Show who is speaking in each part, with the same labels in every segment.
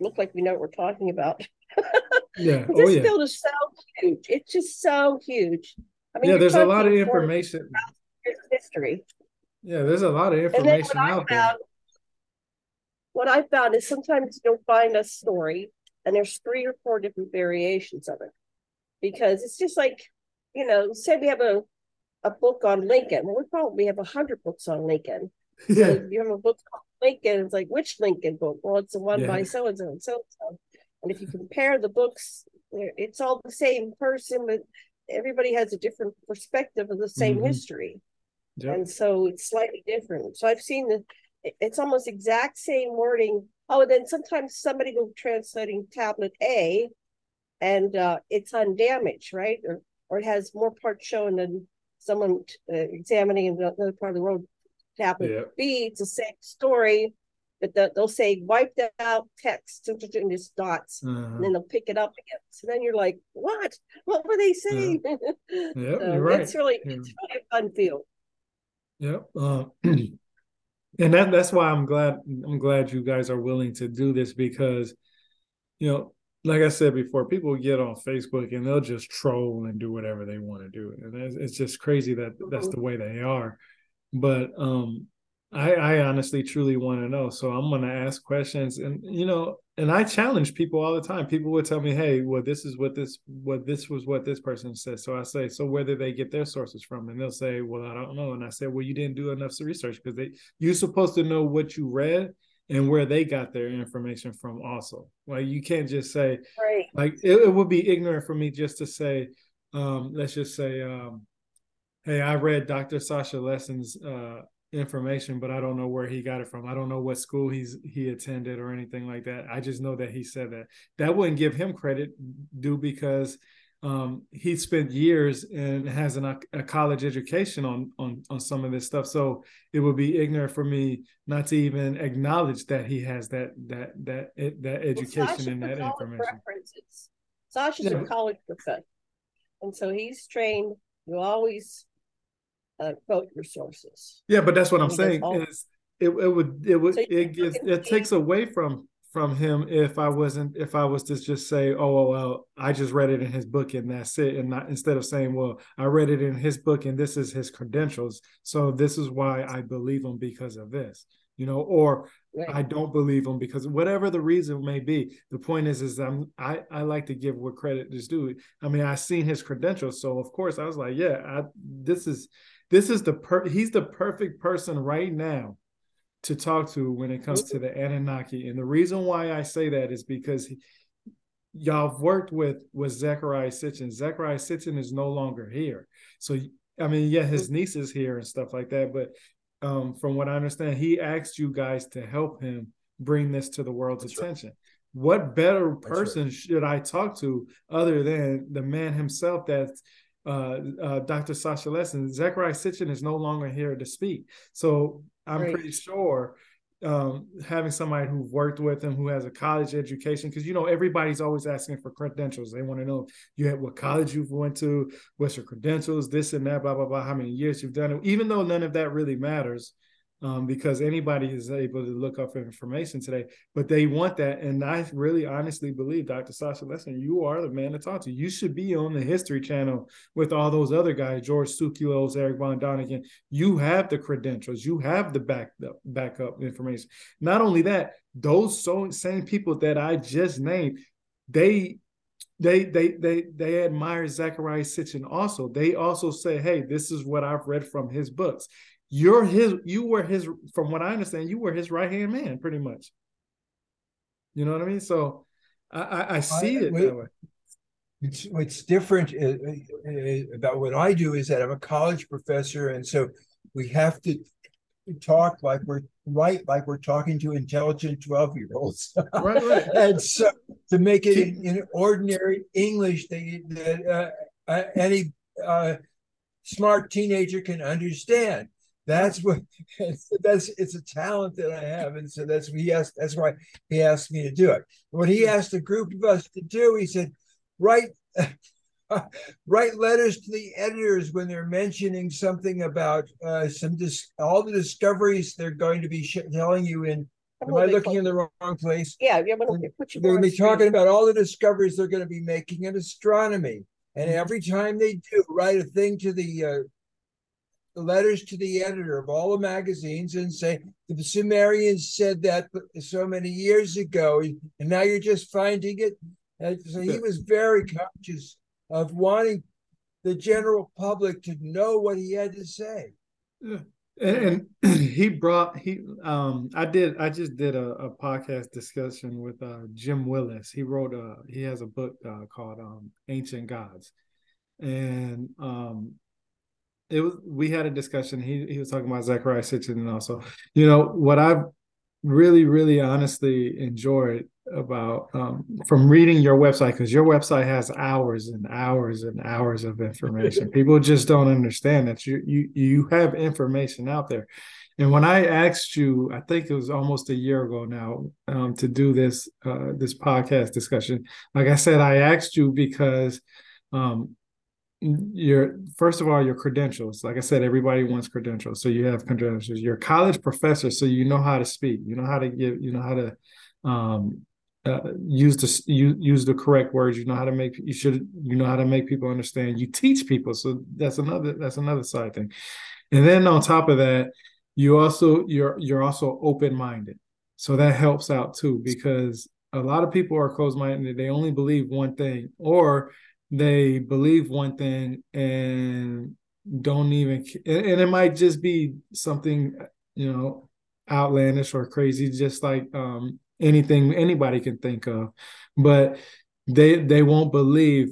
Speaker 1: look like we know what we're talking about.
Speaker 2: Yeah.
Speaker 1: this
Speaker 2: Oh yeah.
Speaker 1: field is so huge. It's just so huge. I mean,
Speaker 2: Yeah. There's a lot of information.
Speaker 1: history.
Speaker 2: Yeah. There's a lot of information
Speaker 1: what I
Speaker 2: out there.
Speaker 1: what I found is sometimes you'll find a story and there's three or four different variations of it. Because it's just like, you know, say we have a, a book on Lincoln. Well, we probably have a hundred books on Lincoln.
Speaker 2: Yeah.
Speaker 1: So you have a book called Lincoln, it's like which Lincoln book? Well, it's the one
Speaker 2: Yeah.
Speaker 1: by so and so and so and so. And if you compare the books, it's all the same person, but everybody has a different perspective of the same
Speaker 2: Mhm.
Speaker 1: history
Speaker 2: Yep.
Speaker 1: and so it's slightly different. So I've seen the it's almost exact same wording. Oh, and then sometimes somebody will translating tablet A, and uh, it's undamaged, right? Or or it has more parts shown than someone uh, examining another part of the world. Tablet
Speaker 2: Yeah.
Speaker 1: B, it's the same story, but the, they'll say wiped out text and just dots,
Speaker 2: Uh-huh.
Speaker 1: and then they'll pick it up again. So then you're like, what? What were they saying?
Speaker 2: Yep,
Speaker 1: So
Speaker 2: you're right.
Speaker 1: It's really
Speaker 2: Yeah.
Speaker 1: it's really a fun field.
Speaker 2: Yep. Uh, and that that's why I'm glad I'm glad you guys are willing to do this because, you know, like I said before, people get on Facebook and they'll just troll and do whatever they want to do, and it's, it's just crazy that that's the way they are. But um, I, I honestly truly want to know, so I'm going to ask questions, and you know, and I challenge people all the time. People would tell me, "Hey, well, this is what this what this was what this person said." So I say, "So where did they get their sources from?" And they'll say, "Well, I don't know." And I say, "Well, you didn't do enough research because they you're supposed to know what you read and where they got their information from. Also, like you can't just say
Speaker 1: Right.
Speaker 2: like it, it would be ignorant for me just to say, um, let's just say, um, hey, I read Dr. Sasha Lessin's uh, information, but I don't know where he got it from. I don't know what school he's he attended or anything like that. I just know that he said that. That wouldn't give him credit due because um, he spent years and has an, a college education on on on some of this stuff. So it would be ignorant for me not to even acknowledge that he has that that that that education
Speaker 1: Sasha
Speaker 2: and that information.
Speaker 1: References. Sasha's
Speaker 2: Yeah,
Speaker 1: a college professor, and so he's trained. You always uh, quote your sources.
Speaker 2: Yeah, but that's what I'm saying is it, it would it would
Speaker 1: So
Speaker 2: it gives it takes away from from him if I wasn't if I was to just say oh well I just read it in his book and that's it and not instead of saying well I read it in his book and this is his credentials so this is why I believe him because of this you know or
Speaker 1: Right.
Speaker 2: I don't believe him because whatever the reason may be. The point is, is I'm I I like to give what credit is due. I mean, I seen his credentials, so of course I was like, yeah, I, this is this is the per he's the perfect person right now to talk to when it comes to the Anunnaki. And the reason why I say that is because he, y'all have worked with with Zecharia Sitchin. Zecharia Sitchin is no longer here, so I mean, yeah, his niece is here and stuff like that, but um, from what I understand, he asked you guys to help him bring this to the world's
Speaker 3: That's right.
Speaker 2: attention. What better
Speaker 3: right.
Speaker 2: person should I talk to other than the man himself that uh, uh, Dr. Sasha Lessin? Zecharia Sitchin is no longer here to speak. So I'm
Speaker 1: Right.
Speaker 2: pretty sure um, having somebody who worked with him, who has a college education, because you know everybody's always asking for credentials. They want to know you had what college you went to, what's your credentials, this and that, blah blah blah, how many years you've done it. Even though none of that really matters, um, because anybody is able to look up information today. But they want that, and I really honestly believe, Dr. Sasha Lessin, you are the man to talk to. You should be on the History Channel with all those other guys, George Tsoukalos, Eric Von Däniken. You have the credentials, you have the back backup information. Not only that, those so same people that I just named, they they they they they admire Zecharia Sitchin also. They also say, hey, this is what I've read from his books. You're his, you were his, from what I understand, you were his right hand man, pretty much. You know what I mean? So I I, I see
Speaker 3: I-
Speaker 2: it that way.
Speaker 3: It's, what's different uh, uh, about what I do is that I'm a college professor, and so we have to talk like we're right, like we're talking to intelligent twelve year olds.
Speaker 2: Right, right.
Speaker 3: and so to make it in, in ordinary English that, that uh, uh, any uh, smart teenager can understand. That's what that's it's a talent that I have, and so that's what he asked. That's why he asked me to do it. What he asked a group of us to do, he said, write write letters to the editors when they're mentioning something about uh, some dis- all the discoveries they're going to be sh- telling you in
Speaker 1: I'm
Speaker 3: I
Speaker 1: a
Speaker 3: I
Speaker 1: little bit
Speaker 3: looking in the wrong place?
Speaker 1: Yeah, yeah, but okay, put your
Speaker 3: They're going to be talking about all the discoveries they're going to be making in astronomy. And every time they do, write a thing to the uh, letters to the editor of all the magazines and say the Sumerians said that so many years ago, and now you're just finding it. And so he was very conscious of wanting the general public to know what he had to say.
Speaker 2: and, and he brought he um i did i just did a, a podcast discussion with uh jim willis he wrote a he has a book uh, called um ancient gods and um it was we had a discussion he he was talking about zecharia sitchin and also you know what i've really really honestly enjoyed about um, from reading your website because your website has hours and hours and hours of information. People just don't understand that you you you have information out there. And when I asked you, I think it was almost a year ago now, um, to do this uh, this podcast discussion. Like I said, I asked you because um, your first of all your credentials. Like I said, everybody wants credentials, so you have credentials. You're a college professor, so you know how to speak. You know how to give. You know how to um, uh, use the use, use the correct words. You know how to make you should you know how to make people understand. You teach people, so that's another that's another side thing. And then on top of that, you also you're you're also open minded, so that helps out too because a lot of people are closed minded. They only believe one thing, or they believe one thing and don't even and it might just be something you know outlandish or crazy, just like um anything anybody can think of. But they they won't believe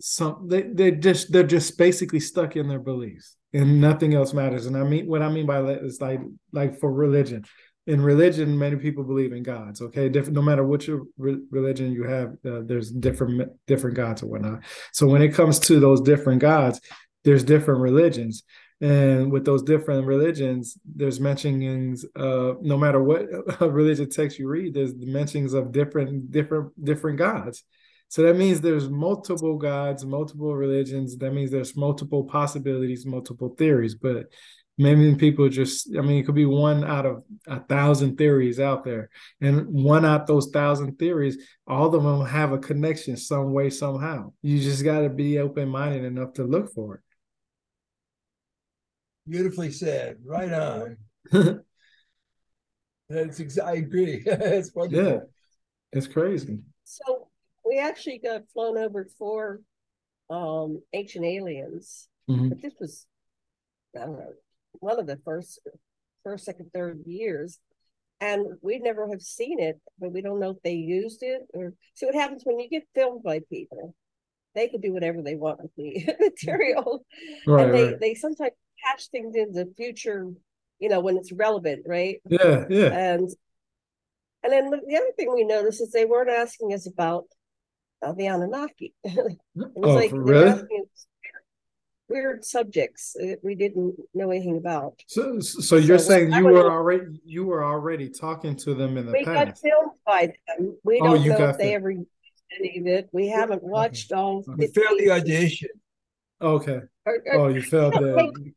Speaker 2: some they they just they're just basically stuck in their beliefs and nothing else matters. And i mean what i mean by that is like like for religion in religion many people believe in gods okay? Different no matter which re- religion you have uh, there's different different gods or whatnot. So when it comes to those different gods there's different religions. And with those different religions there's mentionings of no matter what religion text you read there's mentions of different different different gods. So that means there's multiple gods multiple religions. That means there's multiple possibilities multiple theories. But maybe people just i mean it could be one out of a thousand theories out there and one out those thousand theories all of them have a connection some way somehow you just got to be open-minded enough to look for it
Speaker 3: Beautifully said. Right on. That's ex- I agree. it's wonderful.
Speaker 2: Yeah, it's crazy.
Speaker 1: So we actually got flown over for um ancient aliens,
Speaker 2: Mhm.
Speaker 1: but this was I don't know one of the first first, second, third years. And we'd never have seen it, but we don't know if they used it or see what happens when you get filmed by people. They can do whatever they want with the material.
Speaker 2: Right,
Speaker 1: and they,
Speaker 2: right.
Speaker 1: they sometimes catch things in the future, you know, when it's relevant, right?
Speaker 2: Yeah, yeah.
Speaker 1: And and then the other thing we noticed is they weren't asking us about uh, the Anunnaki. it was
Speaker 2: Oh,
Speaker 1: like
Speaker 2: really?
Speaker 1: asking weird subjects that we didn't know anything about.
Speaker 2: So, so you're
Speaker 1: So,
Speaker 2: saying you were already you were already talking to them in the
Speaker 1: We got
Speaker 2: past.
Speaker 1: filmed by them. We
Speaker 2: Oh,
Speaker 1: don't
Speaker 2: you
Speaker 1: know
Speaker 2: got
Speaker 1: if they ever used any of it. We haven't watched all.
Speaker 3: We failed the audition.
Speaker 2: Okay.
Speaker 1: Or, or,
Speaker 2: Oh, you felt that.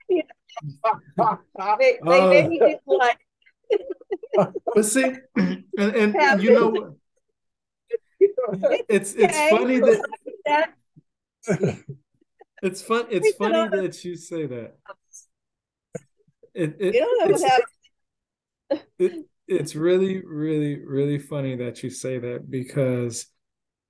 Speaker 1: they, they
Speaker 2: Oh.
Speaker 1: maybe didn't like
Speaker 2: But see, and, and
Speaker 1: Have
Speaker 2: you know what? It's it's
Speaker 1: Okay.
Speaker 2: funny that
Speaker 1: that.
Speaker 2: It's fun. It's
Speaker 1: We
Speaker 2: funny that you say that. It, it,
Speaker 1: You don't know what happened.
Speaker 2: it, it's really, really, really funny that you say that because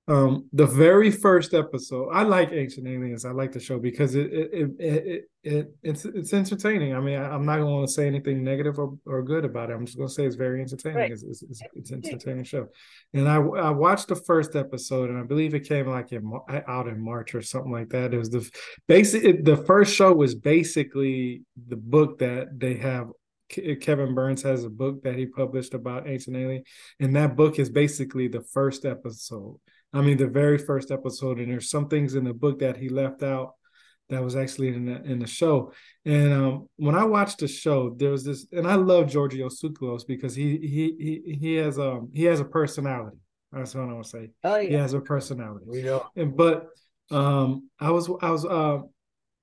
Speaker 2: um the very first episode, I like Ancient Aliens. I like the show because it it it, it, it it's it's entertaining. I mean, I, am not going to say anything negative or, or good about it. I'm just going to say it's very entertaining.
Speaker 1: Right.
Speaker 2: It's, it's, it's, it's entertaining show. And I I watched the first episode, and I believe it came like in out in March or something like that. It was the basic. It, the first show was basically the book that they have. Kevin Burns has a book that he published about ancient alien, and that book is basically the first episode. I mean, the very first episode, and there's some things in the book that he left out that was actually in the in the show. And um, when I watched the show, there was this, and I love Giorgio Tsoukalos because he he he he has um he has a personality. That's what I want to say.
Speaker 1: Oh yeah.
Speaker 2: He has a personality.
Speaker 3: We know.
Speaker 2: And but um I was I was uh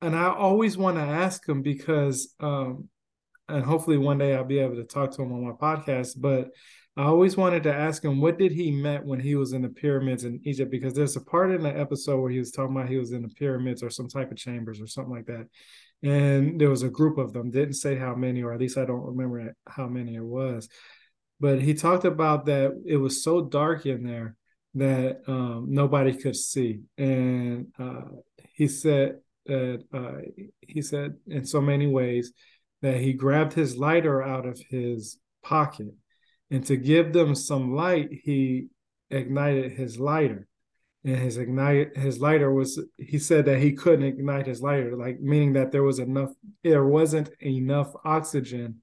Speaker 2: and I always want to ask him because um and hopefully one day I'll be able to talk to him on my podcast, but I always wanted to ask him what did he meant when he was in the pyramids in Egypt? Because there's a part in the episode where he was talking about he was in the pyramids or some type of chambers or something like that, and there was a group of them. Didn't say how many, or at least I don't remember how many it was, but he talked about that it was so dark in there that um, nobody could see, and uh, he said that uh, he said in so many ways that he grabbed his lighter out of his pocket and to give them some light, he ignited his lighter. And his ignite his lighter was he said that he couldn't ignite his lighter, like meaning that there was enough there wasn't enough oxygen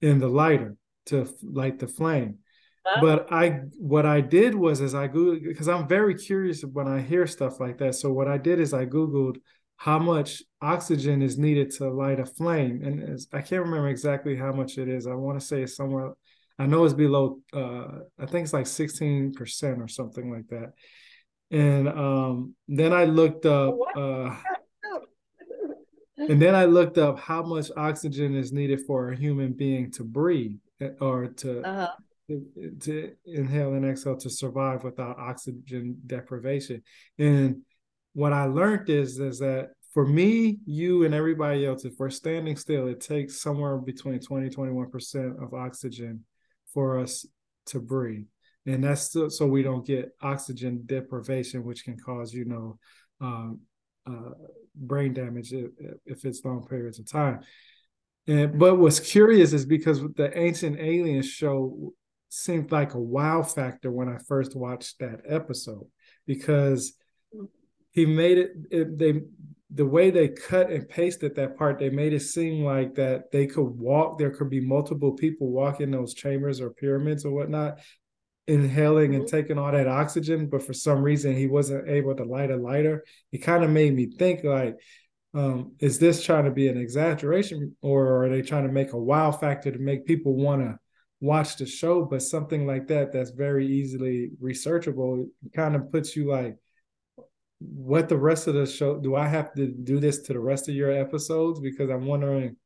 Speaker 2: in the lighter to light the flame. Huh? But I what I did was is I googled because I'm very curious when I hear stuff like that. So what I did is I googled how much oxygen is needed to light a flame, and I can't remember exactly how much it is. I want to say it's somewhere I know it's below. Uh, I think it's like sixteen percent or something like that. And um, then I looked up. Uh, and then I looked up how much oxygen is needed for a human being to breathe eh, or to, uh-huh. to, to inhale and exhale to survive without oxygen deprivation. And what I learned is is that for me, you and everybody else, if we're standing still, it takes somewhere between 20, 21% of oxygen for us to breathe. And that's so we don't get oxygen deprivation, which can cause, you know, um, uh, brain damage if, if, it's long periods of time. And but what's curious is because the Ancient Aliens show seemed like a wow factor when I first watched that episode because he made it, it they the way they cut and pasted that part, they made it seem like that they could walk. There could be multiple people walking those chambers or pyramids or whatnot, inhaling and mm-hmm. taking all that oxygen. But for some reason, he wasn't able to light a lighter. It kind of made me think like, um, is this trying to be an exaggeration, or are they trying to make a wow factor to make people want to watch the show? But something like that, that's very easily researchable, kind of puts you like what the rest of the show do I have to do this to the rest of your episodes? Because I'm wondering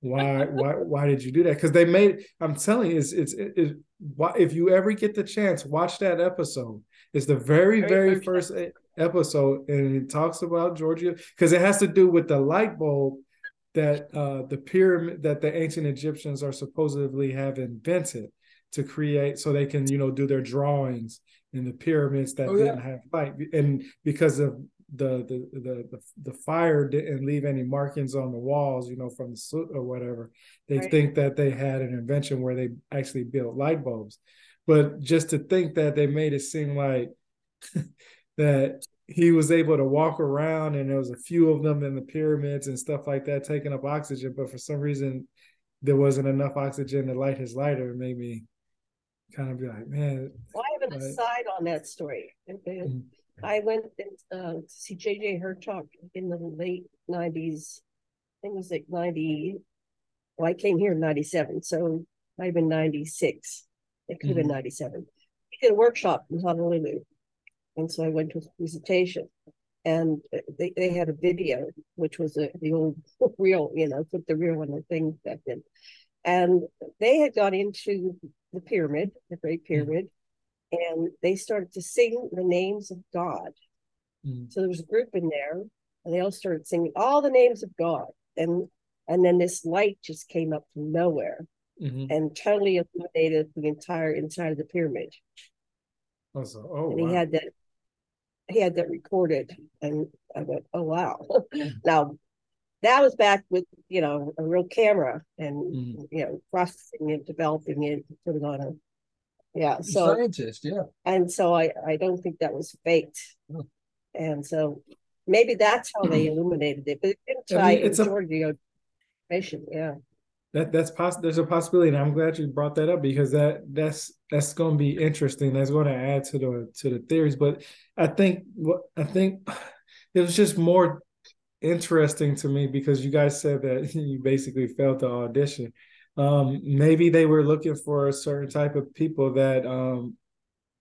Speaker 2: why why why did you do that? Because they made I'm telling you it's it's it's why if you ever get the chance watch that episode. It's the very very, very first episode and it talks about Giorgio because it has to do with the light bulb that uh the pyramid that the ancient Egyptians are supposedly have invented to create so they can you know do their drawings in the pyramids that oh, didn't have light and because of the, the the the the fire didn't leave any markings on the walls you know from the soot or whatever they right. think that they had an invention where they actually built light bulbs but just to think that they made it seem like that he was able to walk around and there was a few of them in the pyramids and stuff like that taking up oxygen but for some reason there wasn't enough oxygen to light his lighter it made me kind of be like, man.
Speaker 1: Well, An aside on that story. Mm-hmm. I went uh, to see J.J. Hurtak in the late 90s. I think it was like 90. Well, I came here in 97, so have been 96. It could have mm-hmm. been 97. He did a workshop in Honolulu. And so I went to his presentation. And they, they had a video, which was a, the old real, you know, put the real on the thing back then. And they had got into the pyramid, the Great mm. Pyramid, mm. And they started to sing the names of God. Mm. So there was a group in there, and they all started singing all the names of God. And and then this light just came up from nowhere mm-hmm. and totally illuminated the entire inside of the pyramid.
Speaker 2: Oh, so, oh
Speaker 1: and he had that he had that recorded and I went, Oh wow. Mm. now that was back with you know a real camera and mm-hmm. you know processing it developing it put it on a yeah so
Speaker 3: scientist yeah
Speaker 1: and so i i don't think that was faked oh. and so maybe that's how they hmm. illuminated it but it didn't I mean, it's a, information yeah
Speaker 2: that that's possible there's a possibility and i'm glad you brought that up because that that's that's going to be interesting that's going to add to the to the theories but i think what i think it was just more interesting to me because you guys said that you basically failed the audition. Um, maybe they were looking for a certain type of people that um,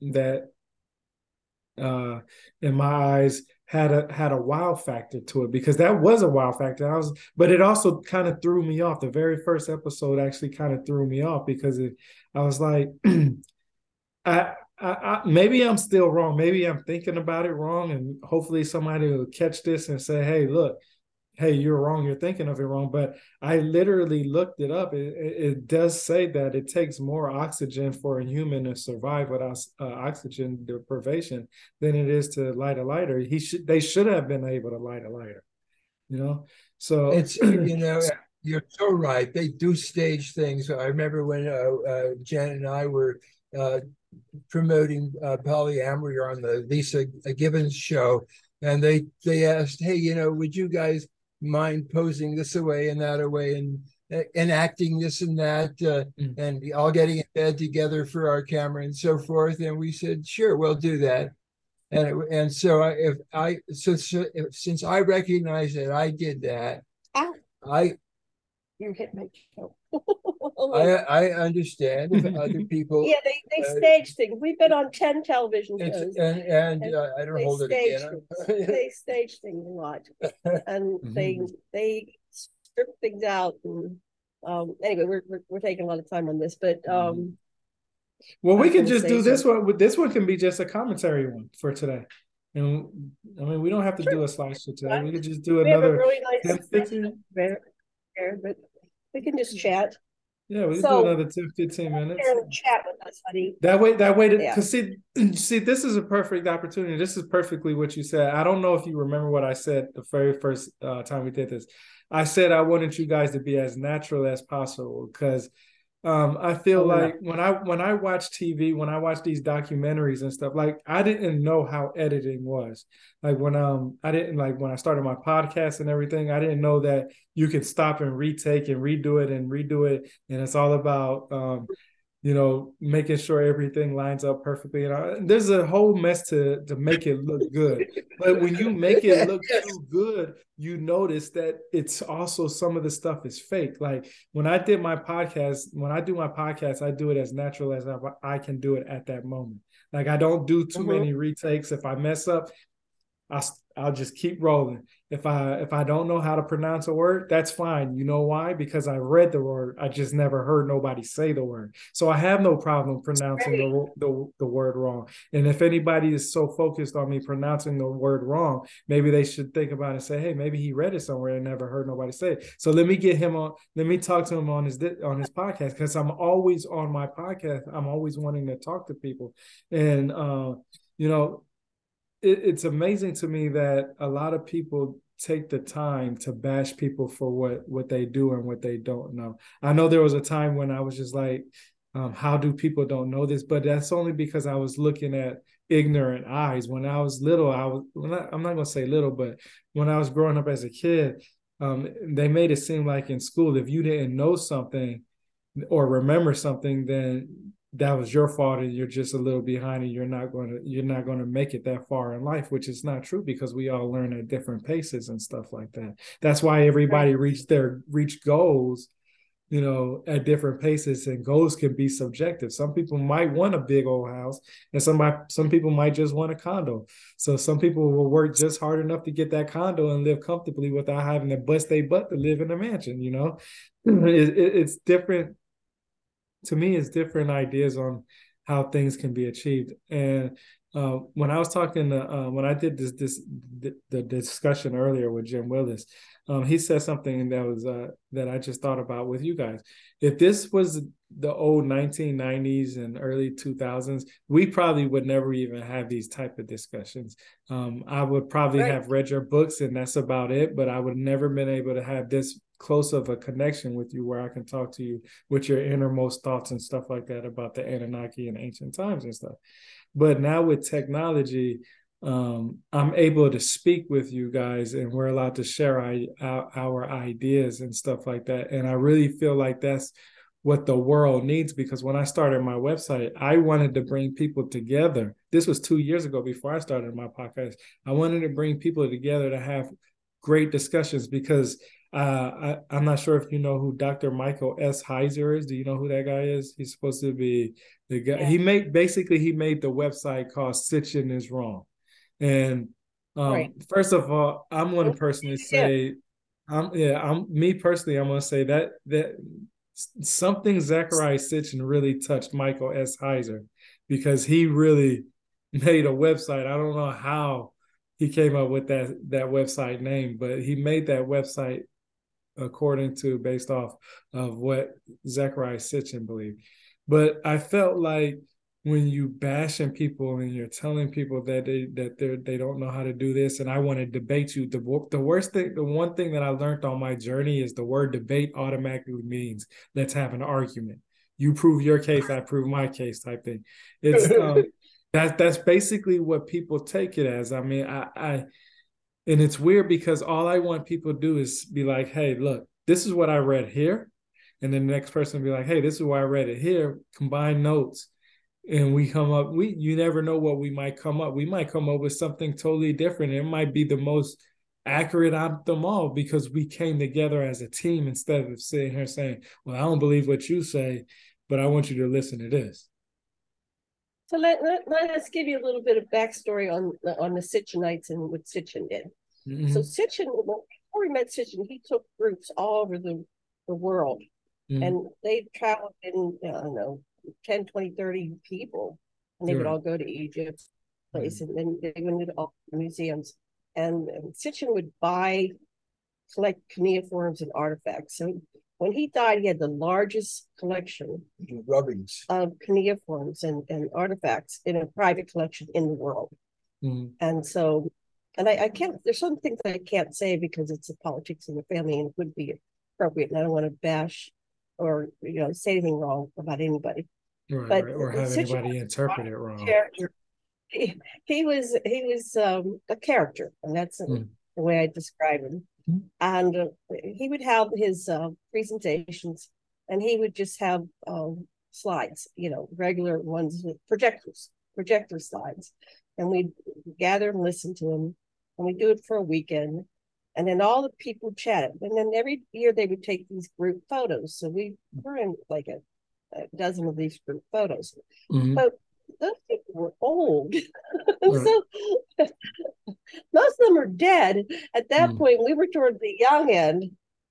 Speaker 2: that uh, in my eyes had a had a wow factor to it because that was a wow factor. I was, but it also kind of threw me off. The very first episode actually kind of threw me off because it, I was like, I, I, I, maybe I'm still wrong. Maybe I'm thinking about it wrong, and hopefully somebody will catch this and say, "Hey, look, hey, you're wrong. You're thinking of it wrong." But I literally looked it up. It, it, it does say that it takes more oxygen for a human to survive without uh, oxygen deprivation than it is to light a lighter. He should. They should have been able to light a lighter. You know. So
Speaker 3: it's you know. You're so right. They do stage things. I remember when uh, uh, Jen and I were uh, promoting uh, polyamory on the Leeza Gibbons show, and they they asked, "Hey, you know, would you guys mind posing this away and that away and enacting this and that, uh, mm. and all getting in bed together for our camera and so forth?" And we said, "Sure, we'll do that." And it, and so I, if I so, so if, since I recognize that I did that, Ow. I
Speaker 1: you hit my show.
Speaker 3: I I understand if other people.
Speaker 1: Yeah, they they uh, stage things. We've been on ten television shows,
Speaker 3: and and, and uh, I don't hold it again.
Speaker 1: they stage things a lot, and mm-hmm. they they strip things out. And um, anyway, we're, we're, we're taking a lot of time on this, but mm-hmm. um.
Speaker 2: Well, we can just do this one. This one can be just a commentary one for today. And I mean, we don't have to sure. do a slideshow today. We could just do we another.
Speaker 1: really nice 10, 15. There, but we can just chat.
Speaker 2: Yeah, we can so, do another 10, 15 minutes.
Speaker 1: Chat with us, honey.
Speaker 2: That way, that way, to, yeah. see, see, this is a perfect opportunity. This is perfectly what you said. I don't know if you remember what I said the very first uh, time we did this. I said I wanted you guys to be as natural as possible because um, I feel oh, like yeah. when I when I watch TV, when I watch these documentaries and stuff, like I didn't know how editing was. Like when um I didn't like when I started my podcast and everything, I didn't know that you could stop and retake and redo it and redo it, and it's all about um you know, making sure everything lines up perfectly. And know, there's a whole mess to to make it look good. but when you make it look too good, you notice that it's also some of the stuff is fake. Like when I did my podcast, when I do my podcast, I do it as natural as I, I can do it at that moment. Like I don't do too mm-hmm. many retakes. If I mess up, I I'll just keep rolling. If I if I don't know how to pronounce a word, that's fine. You know why? Because I read the word. I just never heard nobody say the word. So I have no problem pronouncing the, the, the word wrong. And if anybody is so focused on me pronouncing the word wrong, maybe they should think about it and say, "Hey, maybe he read it somewhere and never heard nobody say it." So let me get him on. Let me talk to him on his on his podcast because I'm always on my podcast. I'm always wanting to talk to people, and uh, you know it, it's amazing to me that a lot of people take the time to bash people for what what they do and what they don't know. I know there was a time when I was just like, um, how do people don't know this? But that's only because I was looking at ignorant eyes. When I was little, I was I, I'm not gonna say little, but when I was growing up as a kid, um, they made it seem like in school if you didn't know something or remember something, then that was your fault and you're just a little behind and you're not going to you're not going to make it that far in life which is not true because we all learn at different paces and stuff like that. That's why everybody reach their reach goals you know at different paces and goals can be subjective. Some people might want a big old house and somebody some people might just want a condo. So some people will work just hard enough to get that condo and live comfortably without having to bust their butt to live in a mansion you know? It, it, it's different to me it's different ideas on how things can be achieved and uh, when I was talking, to, uh, when I did this, this the, the discussion earlier with Jim Willis, um, he said something that was uh, that I just thought about with you guys. If this was the old 1990s and early 2000s, we probably would never even have these type of discussions. Um, I would probably right. have read your books and that's about it, but I would never been able to have this close of a connection with you where I can talk to you with your innermost thoughts and stuff like that about the Anunnaki and ancient times and stuff. But now with technology, um, I'm able to speak with you guys and we're allowed to share our, our ideas and stuff like that. And I really feel like that's what the world needs because when I started my website, I wanted to bring people together. This was two years ago before I started my podcast. I wanted to bring people together to have great discussions because uh, I, am not sure if you know who Dr. Michael S. Heiser is. Do you know who that guy is? He's supposed to be the guy. Yeah. He made basically he made the website called Sitchin is Wrong, and Um, right. First of all, I'm going to personally say, yeah. I'm yeah, I'm me personally. I'm going to say that that something Zecharia Sitchin really touched Michael S. Heiser because he really made a website. I don't know how he came up with that that website name, but he made that website according to based off of what Zecharia Sitchin believed. But I felt like when you bashing people and you're telling people that they that they they don't know how to do this and I want to debate you the the worst thing the one thing that I learned on my journey is the word debate automatically means let's have an argument. You prove your case I prove my case type thing. It's um, that that's basically what people take it as. I mean I I and it's weird because all I want people to do is be like hey look this is what I read here. And then the next person be like hey this is why I read it here. Combine notes. And we come up we you never know what we might come up. We might come up with something totally different. It might be the most accurate out of them all because we came together as a team instead of sitting here saying well i don't believe what you say but i want you to listen to this
Speaker 1: so let, let, let us give you a little bit of backstory on on the Sitchinites and what Sitchin did. Mm-hmm. So Sitchin, before we met Sitchin, he took groups all over the, the world. Mm-hmm. And they traveled in, I don't know, 10, 20, 30 people. And they sure. would all go to Egypt place mm-hmm. and then they went to all museums. And, and Sitchin would buy, collect cuneiforms and artifacts. So when he died, he had the largest collection
Speaker 3: rubbings
Speaker 1: of cuneiforms and, and artifacts in a private collection in the world. Mm-hmm. And so, and I, I, can't, there's some things I can't say because it's the politics of the family and it would be appropriate. And I don't want to bash or, you know, say anything wrong about anybody.
Speaker 2: Right, but or have anybody interpret it wrong.
Speaker 1: He, he, was he was um, a character, and that's mm. the way I describe him. And uh, he would have his uh, presentations, and he would just have um, slides, you know, regular ones with projectors, projector slides, and we'd gather and listen to him, and we do it for a weekend. And then all the people chatted. And then every year they would take these group photos. So we were in like a a dozen of these group photos. Mm-hmm. But those people were old. so most of them are dead. At that mm-hmm. point, we were toward the young end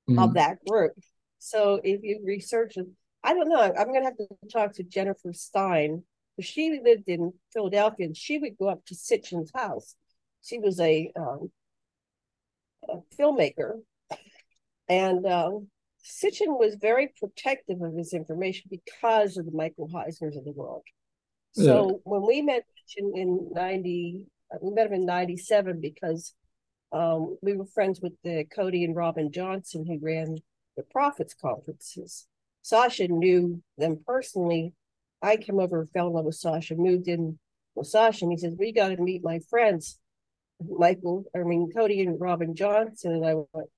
Speaker 1: mm-hmm. of that group. So if you research it, I don't know. I'm going to have to talk to Jennifer Stein. She lived in Philadelphia and she would go up to Sitchin's house. She was a, um, a filmmaker. And um, Sitchin was very protective of his information because of the Michael Heisers of the world. So yeah. when we met in 90, we met him in 97 because um, we were friends with the Cody and Robin Johnson who ran the Prophets conferences. Sasha knew them personally. I came over, fell in love with Sasha, moved in with Sasha, and he says, We got to meet my friends, Michael, I mean, Cody and Robin Johnson. And I went,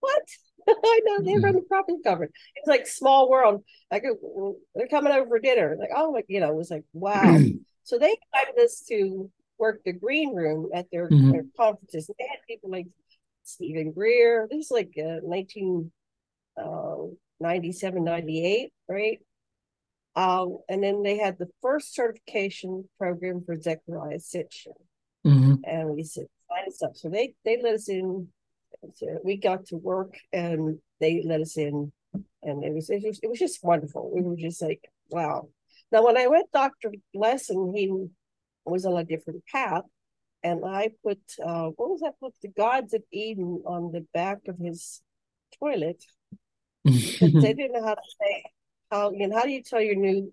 Speaker 1: What? I know they're run the property coverage. It's like small world. Like they're coming over for dinner. Like oh, like you know, it was like wow. so they invited us to work the green room at their, mm-hmm. their conferences. They had people like Steven Greer. This is like uh, 1997, uh, 98, right? Um, and then they had the first certification program for Zecharia Sitchin. Mm-hmm. And we said, sign us up. So they they let us in so we got to work and they let us in. And it was, it was it was just wonderful. We were just like wow. Now when i went dr lessin he was on a different path. And i put uh what was that book? The gods of eden on the back of his toilet. They didn't know how to say how you know how do you tell your new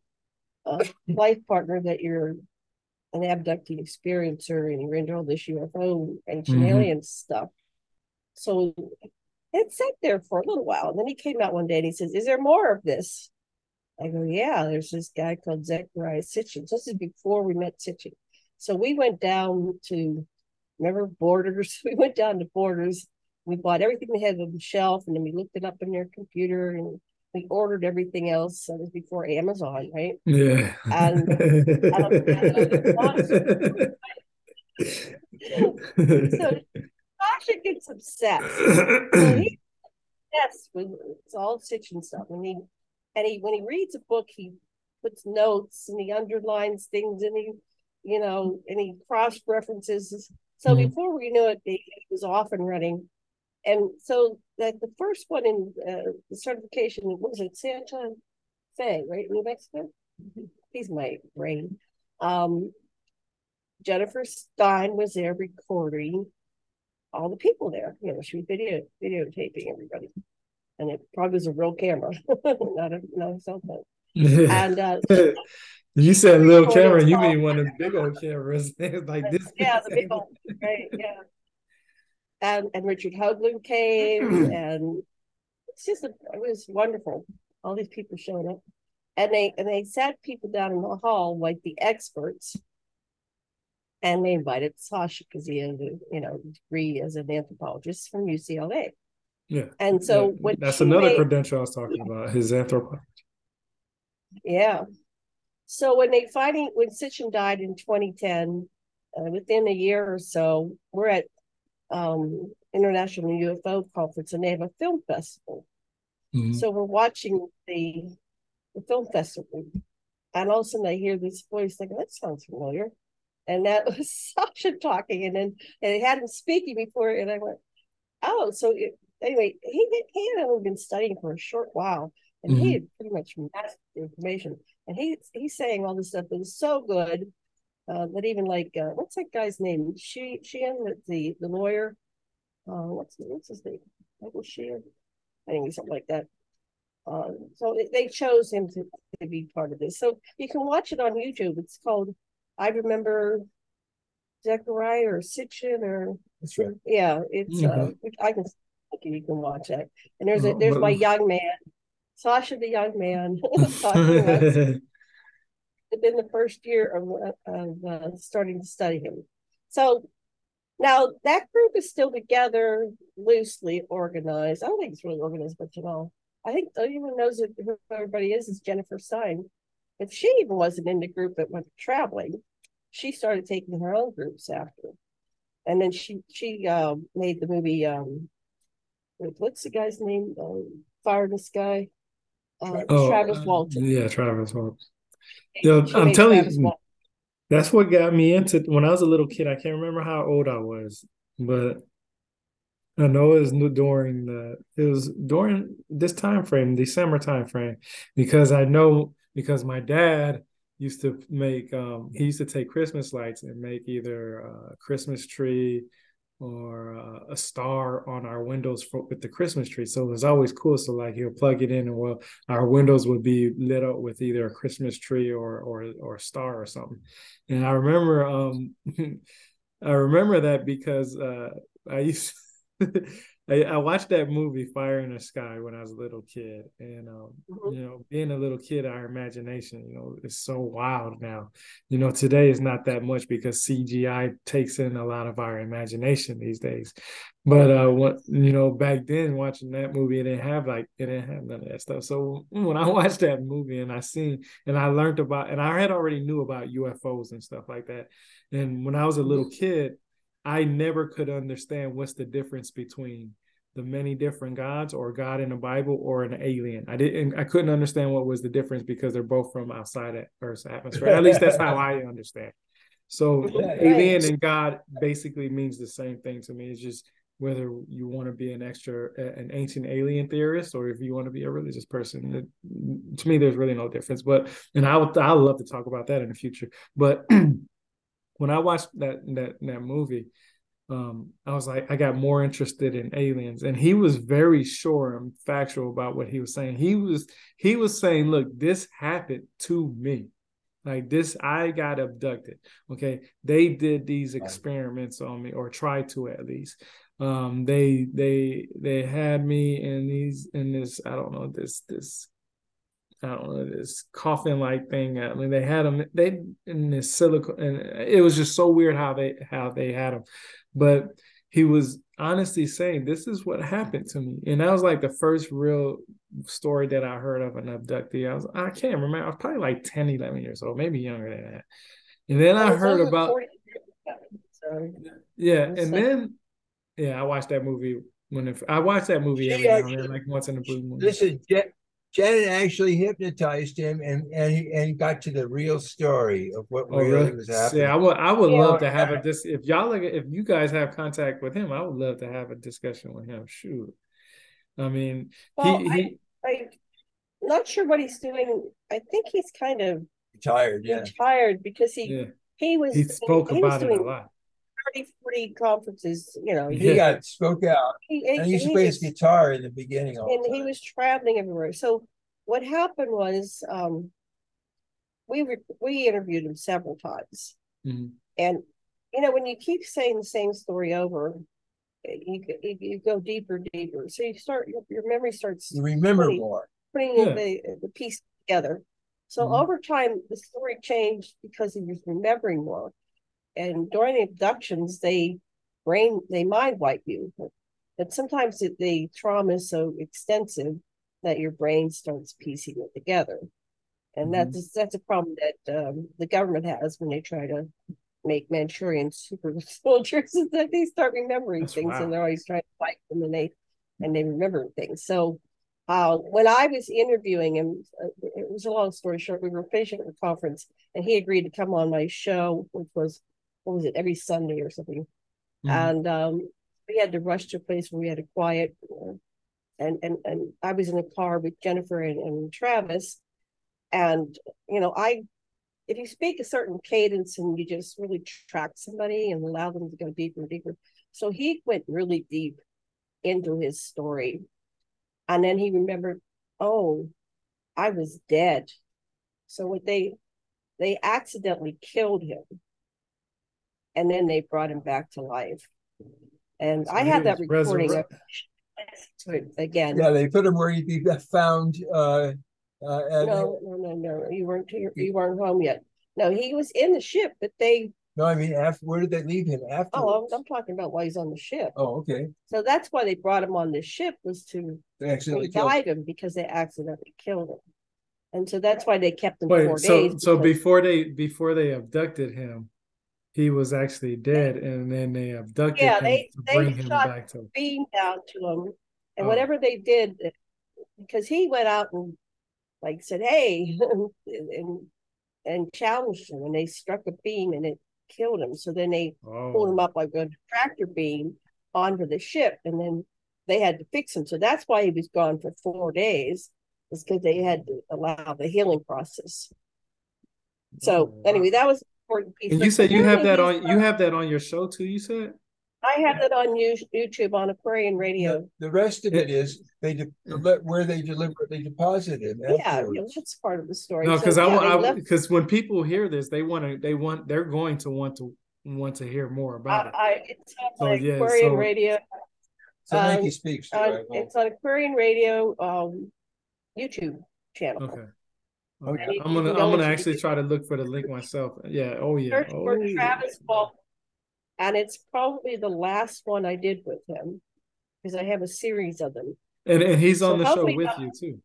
Speaker 1: uh, life partner that you're an abductee experiencer and you're into all this ufo ancient mm-hmm. alien stuff so it sat there for a little while. And then he came out one day and he says, Is there more of this? I go, Yeah, there's this guy called Zecharia Sitchin. So this is before we met Sitchin. So we went down to, remember Borders? We went down to Borders. We bought everything they had on the shelf and then we looked it up in their computer and we ordered everything else. That was before Amazon, right?
Speaker 2: Yeah. And, um,
Speaker 1: so Sasha gets obsessed. so he obsessed with it's all Sitchin stuff. And he and he when he reads a book, he puts notes and he underlines things and he, you know, and he cross references So mm-hmm. before we knew it, it was off and running. And so that the first one in uh, the certification was it Santa Fe, right, New Mexico. He's my brain. Um, Jennifer Stein was there recording all the people there. You know, she was video videotaping everybody, and it probably was a real camera, not a not a cell phone. and uh,
Speaker 2: you said little camera, you mean one of the big old cameras like this?
Speaker 1: Yeah, the big old, right? Yeah. And and Richard Hoagland came, and it's just a, it was wonderful. All these people showed up, and they and they sat people down in the hall like the experts and they invited Sasha because he has a you know degree as an anthropologist from UCLA.
Speaker 2: Yeah,
Speaker 1: and so
Speaker 2: yeah. that's another made, credential I was talking about his anthropology.
Speaker 1: Yeah, so when they finally when Sitchin died in 2010, uh, within a year or so, we're at um, International UFO Conference and they have a film festival. Mm-hmm. So we're watching the the film festival, and all of a sudden I hear this voice like that sounds familiar and that was Sasha talking, and then and it had him speaking before, and I went, oh, so it, anyway, he he had only been studying for a short while, and mm-hmm. he had pretty much mastered the information, and he he's saying all this stuff that was so good uh, that even like uh, what's that guy's name? She Sheehan, the the lawyer. Uh, what's what's his name? Michael Sheehan. I think something like that. Uh, so they chose him to, to be part of this. So you can watch it on YouTube. It's called I remember Zecharia or Sitchin or
Speaker 3: that's right.
Speaker 1: Yeah, it's uh, mm-hmm. uh, I can you can watch it. And there's a oh, there's my young man, Sasha the young man. it's been the first year of, of uh, starting to study him. So now that group is still together, loosely organized. I don't think it's really organized much at all. I think anyone knows who everybody is is Jennifer Stein. If she even wasn't in the group that went traveling, she started taking her own groups after. And then she she uh, made the movie um what's the guy's name? Um, Fire in the Sky. Uh, oh, Travis Walton.
Speaker 2: Yeah, Travis Walton. Yo, I'm telling Travis you, Walton. that's what got me into when I was a little kid. I can't remember how old I was, but I know it was during the it was during this time frame, December time frame, because I know because my dad used to make um, he used to take christmas lights and make either a christmas tree or a star on our windows for, with the christmas tree. So it was always cool. So like he'll plug it in and well our windows would be lit up with either a christmas tree or or or a star or something. And i remember um i remember that because uh i used I, I, watched that movie Fire in the Sky when I was a little kid, and um, mm-hmm. you know, being a little kid, our imagination, you know, is so wild now. You know, today is not that much because CGI takes in a lot of our imagination these days. But uh, what you know, back then watching that movie, it didn't have like it didn't have none of that stuff. So when I watched that movie and I seen and I learned about and I had already knew about UFOs and stuff like that. And when I was a little kid, I never could understand what's the difference between the many different gods or God in the Bible or an alien. I didn't I couldn't understand what was the difference because they're both from outside of Earth's atmosphere. At least that's how I understand. So yeah, alien and God basically means the same thing to me. It's just whether you want to be an extra an ancient alien theorist or if you want to be a religious person. It, to me, there's really no difference. But and I would I would love to talk about that in the future. But when I watched that that that movie, um, I was like, I got more interested in aliens, and he was very sure and factual about what he was saying. He was he was saying, look, this happened to me. Like this, I got abducted. Okay, they did these experiments on me, or tried to at least. Um, they they they had me in these in this I don't know this this I don't know this coffin like thing. Uh, I mean, they had them they in this silicone, and it was just so weird how they how they had them. But he was honestly saying, "This is what happened to me," and that was like the first real story that I heard of an abductee. I was I can't remember. I was probably like 10, 11 years old, maybe younger than that. And then I oh, heard about yeah, and then yeah, I watched that movie when it, I watched that movie every now and then, like once in a blue moon.
Speaker 3: This is Je- Janet actually hypnotized him and and he, and he got to the real story of what
Speaker 2: Oh,
Speaker 3: really
Speaker 2: really?
Speaker 3: was happening.
Speaker 2: Yeah, I would. I would
Speaker 1: Yeah.
Speaker 2: love to have a dis. If y'all, like, if you guys have contact with him, I would love to have a discussion with him. Shoot, I mean,
Speaker 1: Well,
Speaker 2: he he.
Speaker 1: I'm not sure what he's doing. I think he's kind of
Speaker 3: Retired, yeah.
Speaker 1: retired because he
Speaker 2: Yeah,
Speaker 1: he was
Speaker 2: he spoke
Speaker 1: he was
Speaker 2: about it
Speaker 1: doing
Speaker 2: a lot.
Speaker 1: 30, 40 conferences. You know,
Speaker 3: He
Speaker 2: Yeah.
Speaker 3: got spoke out
Speaker 1: he,
Speaker 3: and he used to play his guitar in the beginning. All
Speaker 1: and
Speaker 3: the
Speaker 1: he was traveling everywhere. So what happened was um we were we interviewed him several times.
Speaker 2: Mhm.
Speaker 1: And you know, when you keep saying the same story over, you you, you go deeper, deeper. So you start your, your memory starts
Speaker 3: You remember
Speaker 1: Funny.
Speaker 3: more.
Speaker 1: putting
Speaker 2: Yeah.
Speaker 1: the the piece together. So
Speaker 2: Mhm.
Speaker 1: over time, the story changed because he was remembering more. And during the abductions, they brain they mind wipe you. But sometimes it, the trauma is so extensive that your brain starts piecing it together. And
Speaker 2: Mhm.
Speaker 1: that's that's a problem that um, the government has when they try to make Manchurian super soldiers is that they start remembering
Speaker 2: That's
Speaker 1: things and they're always trying to fight them and they and they remember things. So uh, when I was interviewing him, uh, it was a long story short. We were finishing a conference, and he agreed to come on my show, which was what was it every Sunday or something.
Speaker 2: Mhm.
Speaker 1: And um, we had to rush to a place where we had a quiet, uh, and and and I was in a car with Jennifer and, and Travis, and you know I, if you speak a certain cadence and you just really track somebody and allow them to go deeper and deeper, so he went really deep into his story and then he remembered, oh, I was dead. So what they they accidentally killed him. And then they brought him back to life. And
Speaker 2: So
Speaker 1: I
Speaker 2: he
Speaker 1: have that recording
Speaker 2: resurrect-
Speaker 1: to it again.
Speaker 3: Yeah, they put him where he'd be found. Uh, uh, and-
Speaker 1: No, no, no, no. You weren't here, you weren't home yet. No, he was in the ship, but they
Speaker 3: no, I mean, after where did they leave him
Speaker 1: after?
Speaker 3: oh.
Speaker 1: I'm, I'm talking about while he's on the ship.
Speaker 3: Oh, okay.
Speaker 1: So that's why they brought him on the ship was to
Speaker 3: They accidentally killed.
Speaker 1: revive him because they accidentally killed him. And so that's why they kept him
Speaker 2: Wait,
Speaker 1: four
Speaker 2: so
Speaker 1: days.
Speaker 2: so
Speaker 1: because-
Speaker 2: before they before they abducted him, he was actually dead, and then they abducted
Speaker 1: Yeah,
Speaker 2: him
Speaker 1: they-
Speaker 2: to
Speaker 1: they
Speaker 2: bring him back to.
Speaker 1: beam down to him and
Speaker 2: Oh.
Speaker 1: whatever they did because he went out and like said hey and and challenged him and they struck a beam and it killed him so then they pulled oh. him
Speaker 2: Oh,
Speaker 1: up like a tractor beam onto the ship and then they had to fix him so that's why he was gone for four days is because they had to allow the healing process so
Speaker 2: Oh, wow.
Speaker 1: anyway that was important piece
Speaker 2: and you said you have that
Speaker 1: apparently
Speaker 2: on you have that on your show too. You said
Speaker 1: i have that on youtube on aquarian radio
Speaker 3: The, the rest of it is they de- where they deliberately deposited him.
Speaker 1: yeah, yeah, that's part of the story.
Speaker 2: no,
Speaker 1: So,
Speaker 2: because
Speaker 1: yeah, they
Speaker 2: I want
Speaker 1: left-
Speaker 2: because when people hear this, they want to they want they're going to want to want to hear more about
Speaker 1: I,
Speaker 2: it.
Speaker 1: I it's on
Speaker 2: So,
Speaker 1: like
Speaker 2: yeah,
Speaker 1: Aquarian
Speaker 2: so-
Speaker 1: Radio.
Speaker 3: So
Speaker 1: um,
Speaker 3: Enki speaks.
Speaker 1: On,
Speaker 3: right?
Speaker 1: it's on Aquarian Radio um YouTube channel.
Speaker 2: Okay.
Speaker 3: Okay.
Speaker 2: Okay. I'm gonna I'm gonna actually try to look for the link myself. Yeah. Oh yeah.
Speaker 1: Search for
Speaker 2: Oh,
Speaker 1: Travis Ball, and it's probably the last one I did with him because I have a series of them.
Speaker 2: And and he's
Speaker 1: So
Speaker 2: on the show with
Speaker 1: not-
Speaker 2: you too.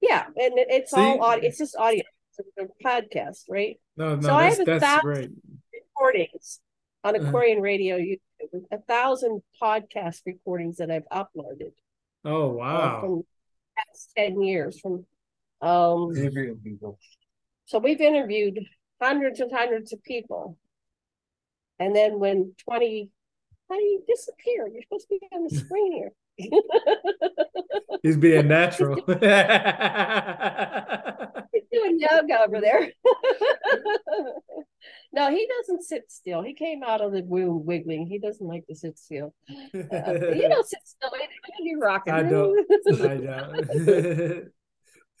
Speaker 1: Yeah, and it's
Speaker 2: See?
Speaker 1: all audio. It's just audio. It's a podcast, right?
Speaker 2: No, no,
Speaker 1: So I have a
Speaker 2: that's
Speaker 1: thousand-
Speaker 2: great.
Speaker 1: Recordings on
Speaker 2: Uh-huh.
Speaker 1: Aquarian Radio YouTube, a thousand podcast recordings that I've uploaded.
Speaker 2: Oh
Speaker 1: uh,
Speaker 2: wow.
Speaker 1: from the past 10 years from um
Speaker 3: Interviewing people.
Speaker 1: so we've interviewed hundreds and hundreds of people. And then when 20 how do you disappear? You're supposed to be on the screen here.
Speaker 2: He's being natural.
Speaker 1: He's doing yoga over there. No he doesn't sit still. He came out of the womb wiggling. He doesn't like to sit still. Uh, you don't sit still. You're rocking
Speaker 2: I don't. I don't.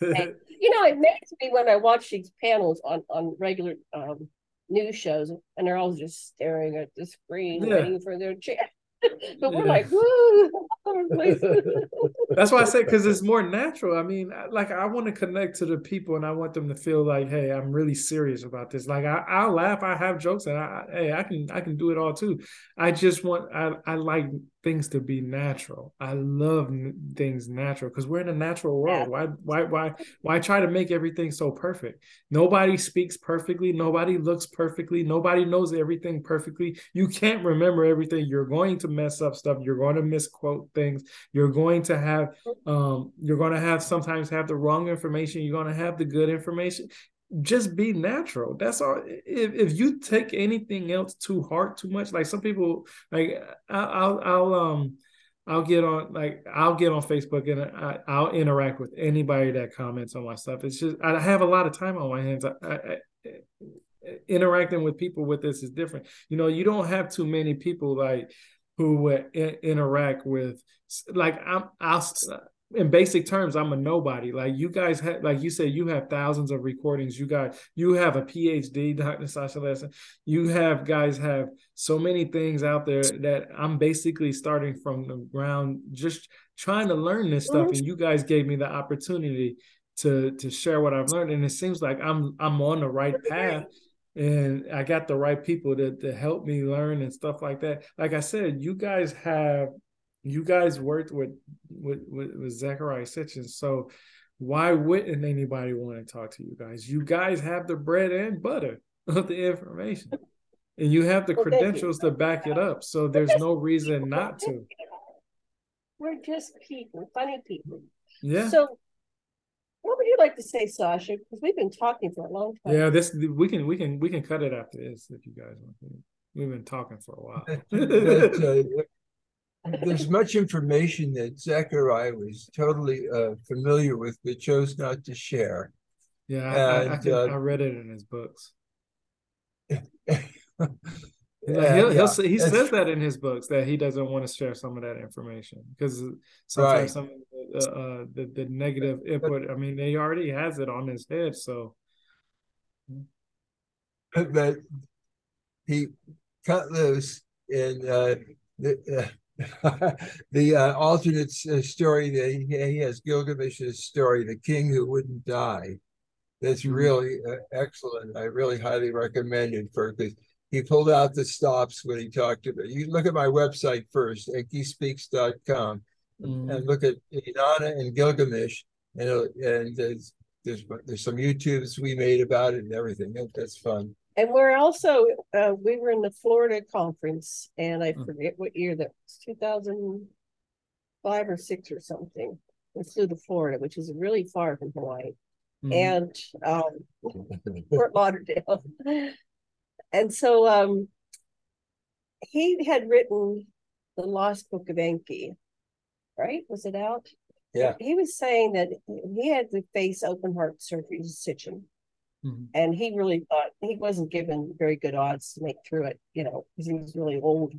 Speaker 1: you know, it makes me when I watch these panels on on regular um, news shows, and they're all just staring at the screen,
Speaker 2: Yeah.
Speaker 1: waiting for their chance. but we're like, woo!
Speaker 2: That's why I said because it's more natural. I mean, like I want to connect to the people, and I want them to feel like, hey, I'm really serious about this. Like I, I'll laugh, I have jokes, and I, I- hey, I can, I can do it all too. I just want, I, I like things to be natural. I love n- things natural because we're in a natural world. Why, why, why, why try to make everything so perfect? Nobody speaks perfectly. Nobody looks perfectly. Nobody knows everything perfectly. You can't remember everything. You're going to mess up stuff. You're going to misquote things. You're going to have um you're going to have sometimes have the wrong information. You're going to have the good information. Just be natural. That's all. If if you take anything else too hard, too much, like some people, like I'll I'll um I'll get on like I'll get on Facebook and I, will interact with anybody that comments on my stuff. It's just I have a lot of time on my hands. I, I, interacting with people with this is different. You know, you don't have too many people like who would interact with like I'm I'll uh, in basic terms, I'm a nobody. Like you guys have, like you said, you have thousands of recordings. You got, you have a PhD, Dr. Sasha Lessin. You have guys have so many things out there that I'm basically starting from the ground, just trying to learn this stuff. And you guys gave me the opportunity to to share what I've learned. And it seems like I'm I'm on the right path and I got the right people to to help me learn and stuff like that. Like I said, you guys have you guys worked with with with, with Zecharia Sitchin, so why wouldn't anybody want to talk to you guys? You guys have the bread and butter of the information, and you have the well, credentials to back it up. So there's no reason not to.
Speaker 1: We're just people, funny people.
Speaker 2: Yeah.
Speaker 1: So would like to say, Sasha? Because we've been talking for a long time.
Speaker 2: Yeah, this we can we can we can cut it after this if you guys want. To. We've been talking for a while. that,
Speaker 3: uh, there's much information that Zecharia was totally uh, familiar with, but chose not to share.
Speaker 2: Yeah, and, I, I, can, uh, I, read it in his books. he'll, he'll he says that in his books that he doesn't want to share some of that information because sometimes right. some of the, uh, the, the negative input. I mean, he already has it on his head, so.
Speaker 3: But he cut loose in uh, the, uh, the uh, alternate uh, story that he, he, has Gilgamesh's story, The King Who Wouldn't Die. That's mm-hmm. really uh, excellent. I really highly recommend it for because he pulled out the stops when he talked about. You look at my website first, enkispeaks.com, mm-hmm. and look at Inanna and Gilgamesh, and and there's, there's there's some YouTubes we made about it and everything. That's fun.
Speaker 1: And we're also uh, we were in the Florida conference, and I hmm. forget what year that was, two thousand five or six or something. We flew to Florida, which is really far from Hawaii, mm-hmm. and um, Fort Lauderdale. and so um, he had written the Lost Book of Enki, right? Was it out?
Speaker 3: Yeah.
Speaker 1: He was saying that he had to face open heart surgery Sitchin Mm-hmm. And he really thought he wasn't given very good odds to make through it, you know, because he was really old.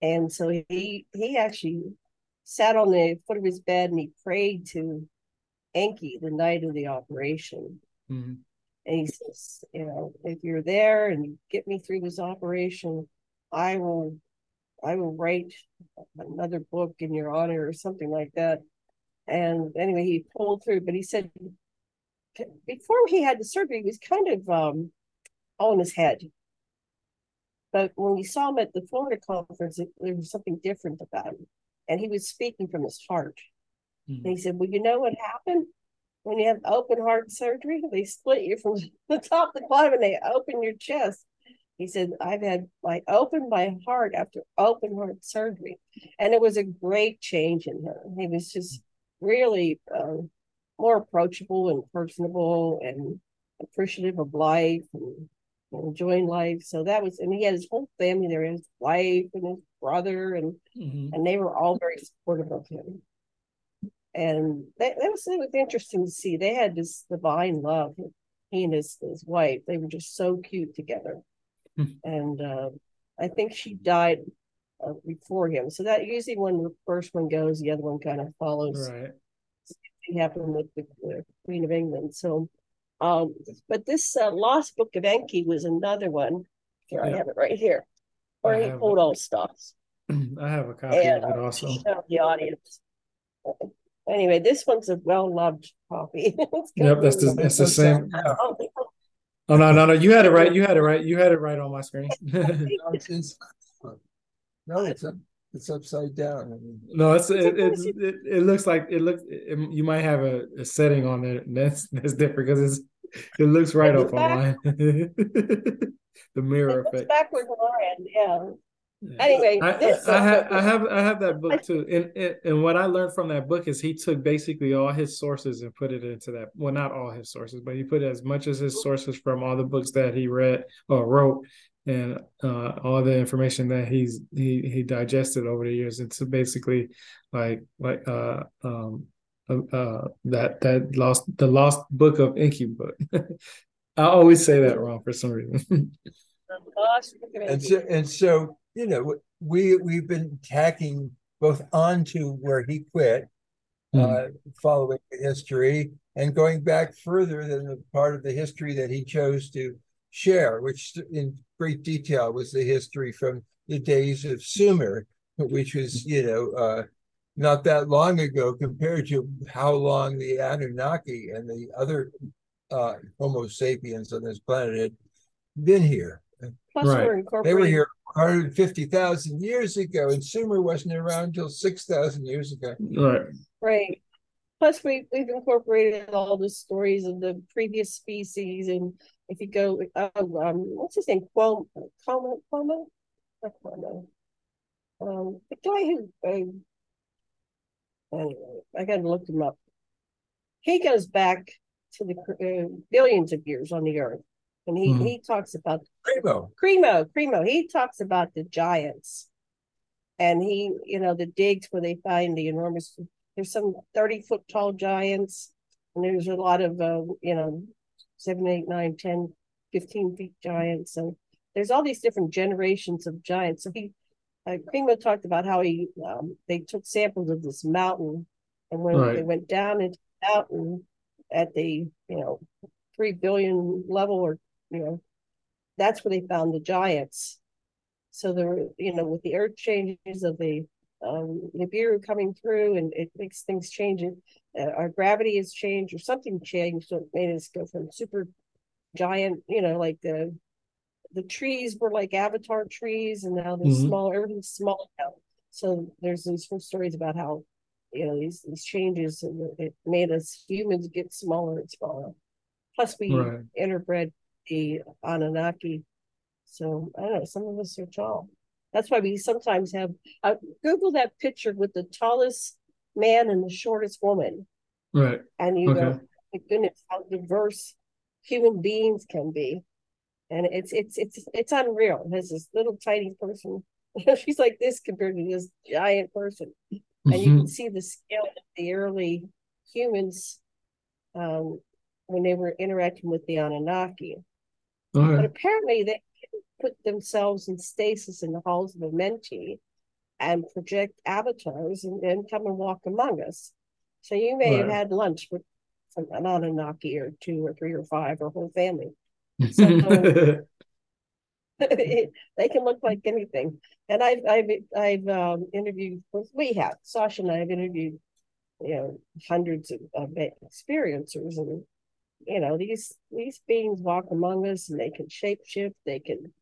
Speaker 1: And so he he actually sat on the foot of his bed and he prayed to Enki the night of the operation. Mm-hmm. And he says, you know, if you're there and you get me through this operation, I will I will write another book in your honor or something like that. And anyway, he pulled through, but he said before he had the surgery, he was kind of um, in his head. But when we saw him at the Florida conference, it, there was something different about him. And he was speaking from his heart. Mm-hmm. And he said, Well, you know what happened? When you have open heart surgery, they split you from the top to the bottom and they open your chest. He said, I've had my open my heart after open heart surgery. And it was a great change in him. He was just really uh, more approachable and personable and appreciative of life and, enjoying life. So that was, and he had his whole family there, his wife and his brother, and mm-hmm. and they were all very supportive of him. And that, that was it was interesting to see. They had this divine love. He and his his wife, they were just so cute together. Mm-hmm. And uh, I think she died uh, before him. So that usually when the first one goes, the other one kind of follows.
Speaker 2: Right
Speaker 1: happened with the, Queen of England. So, um, but this uh, Lost Book of Enki was another one. Here, yeah. I have it right here, where he pulled all stops.
Speaker 2: I have a copy and, of it uh, also.
Speaker 1: the audience. Anyway, this one's a well loved copy.
Speaker 2: yep, that's the, it's the same. Oh no, no, no! You had it right. You had it right. You had it right on my screen. no,
Speaker 3: it's, no, it's upside down. I mean,
Speaker 2: no, it's it, it, it, it looks like it looks. It, you might have a, a, setting on it that's that's different because it's it looks right up on mine. the mirror effect.
Speaker 1: Backward line, yeah. Anyway,
Speaker 2: I,
Speaker 1: this
Speaker 2: I, I have I have I have that book too, and, and and what I learned from that book is he took basically all his sources and put it into that. Well, not all his sources, but he put as much as his sources from all the books that he read or wrote, and uh, all the information that he's he he digested over the years into basically like like uh um uh, uh that that lost the lost book of Enki book. I always say that wrong for some reason.
Speaker 1: lost
Speaker 3: and so and so you know we we've been tacking both onto where he quit uh, following the history and going back further than the part of the history that he chose to share which in great detail was the history from the days of sumer which was you know uh, not that long ago compared to how long the anunnaki and the other uh, homo sapiens on this planet had been here
Speaker 1: Plus,
Speaker 2: Right.
Speaker 1: we're
Speaker 3: they were here 150,000 years ago, and Sumer wasn't around until 6,000 years ago.
Speaker 2: right.
Speaker 1: Right. Plus, we we've incorporated all the stories of the previous species, and if you go, oh, um, what's his name? Cuomo, Cuomo, Cuomo, Not Cuomo. Um, the guy who, uh, anyway, I gotta look him up. He goes back to the uh, billions of years on the Earth, and he
Speaker 2: Mhm.
Speaker 1: he talks about
Speaker 3: Primo,
Speaker 1: Cremo, Cremo, he talks about the giants. And he, you know, the digs where they find the enormous, there's some 30 foot tall giants. And there's a lot of, uh, you know, seven, eight, nine, 10, 15 feet giants. And there's all these different generations of giants. So he, uh, Cremo talked about how he, um, they took samples of this mountain. And when
Speaker 2: Right.
Speaker 1: they went down into the mountain at the, you know, 3 billion level or, you know, that's where they found the giants. So there were, you know, with the earth changes of the um Nibiru coming through and it makes things change. Uh, our gravity has changed or something changed, so it made us go from super giant, you know, like the the trees were like avatar trees and now they're
Speaker 2: Mhm.
Speaker 1: small, everything's small now. So there's these whole stories about how, you know, these these changes and it- it made us humans get smaller and smaller. Plus we
Speaker 2: Right.
Speaker 1: interbred the Anunnaki. So I don't know, some of us are tall. That's why we sometimes have uh, Google that picture with the tallest man and the shortest woman,
Speaker 2: Right.
Speaker 1: and you
Speaker 2: Okay.
Speaker 1: go, my goodness, how diverse human beings can be. And it's it's it's it's unreal. There's this little tiny person. She's like this compared to this giant person. And you
Speaker 2: Mhm.
Speaker 1: can see the scale of the early humans um, when they were interacting with the Anunnaki. But apparently they put themselves in stasis in the halls of Amenti and project avatars and then come and walk among us. So you may have had lunch with some, an Anunnaki or two or three or five or whole family. they can look like anything. And I've I've I've um, interviewed we have Sasha and I have interviewed you know hundreds of, of experiencers and you know these these beings walk among us and they can shapeshift they can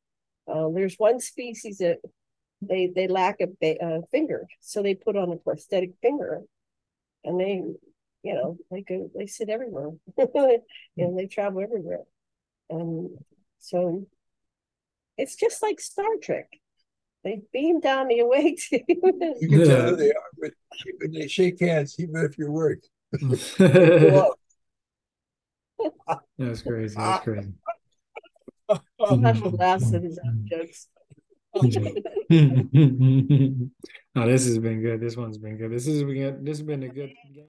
Speaker 1: uh, there's one species that they they lack a, a finger so they put on a prosthetic finger and they you know they go they sit everywhere you know they travel everywhere and so it's just like star trek they beam down the away to
Speaker 3: you can tell who they are but when they shake hands, even if you're worried. Whoa. Ah. Oh, mm-hmm.
Speaker 2: That's crazy. That's crazy.
Speaker 1: special laughs at his own jokes
Speaker 2: oh, this has been good. This one's been good. This is been this has been a good.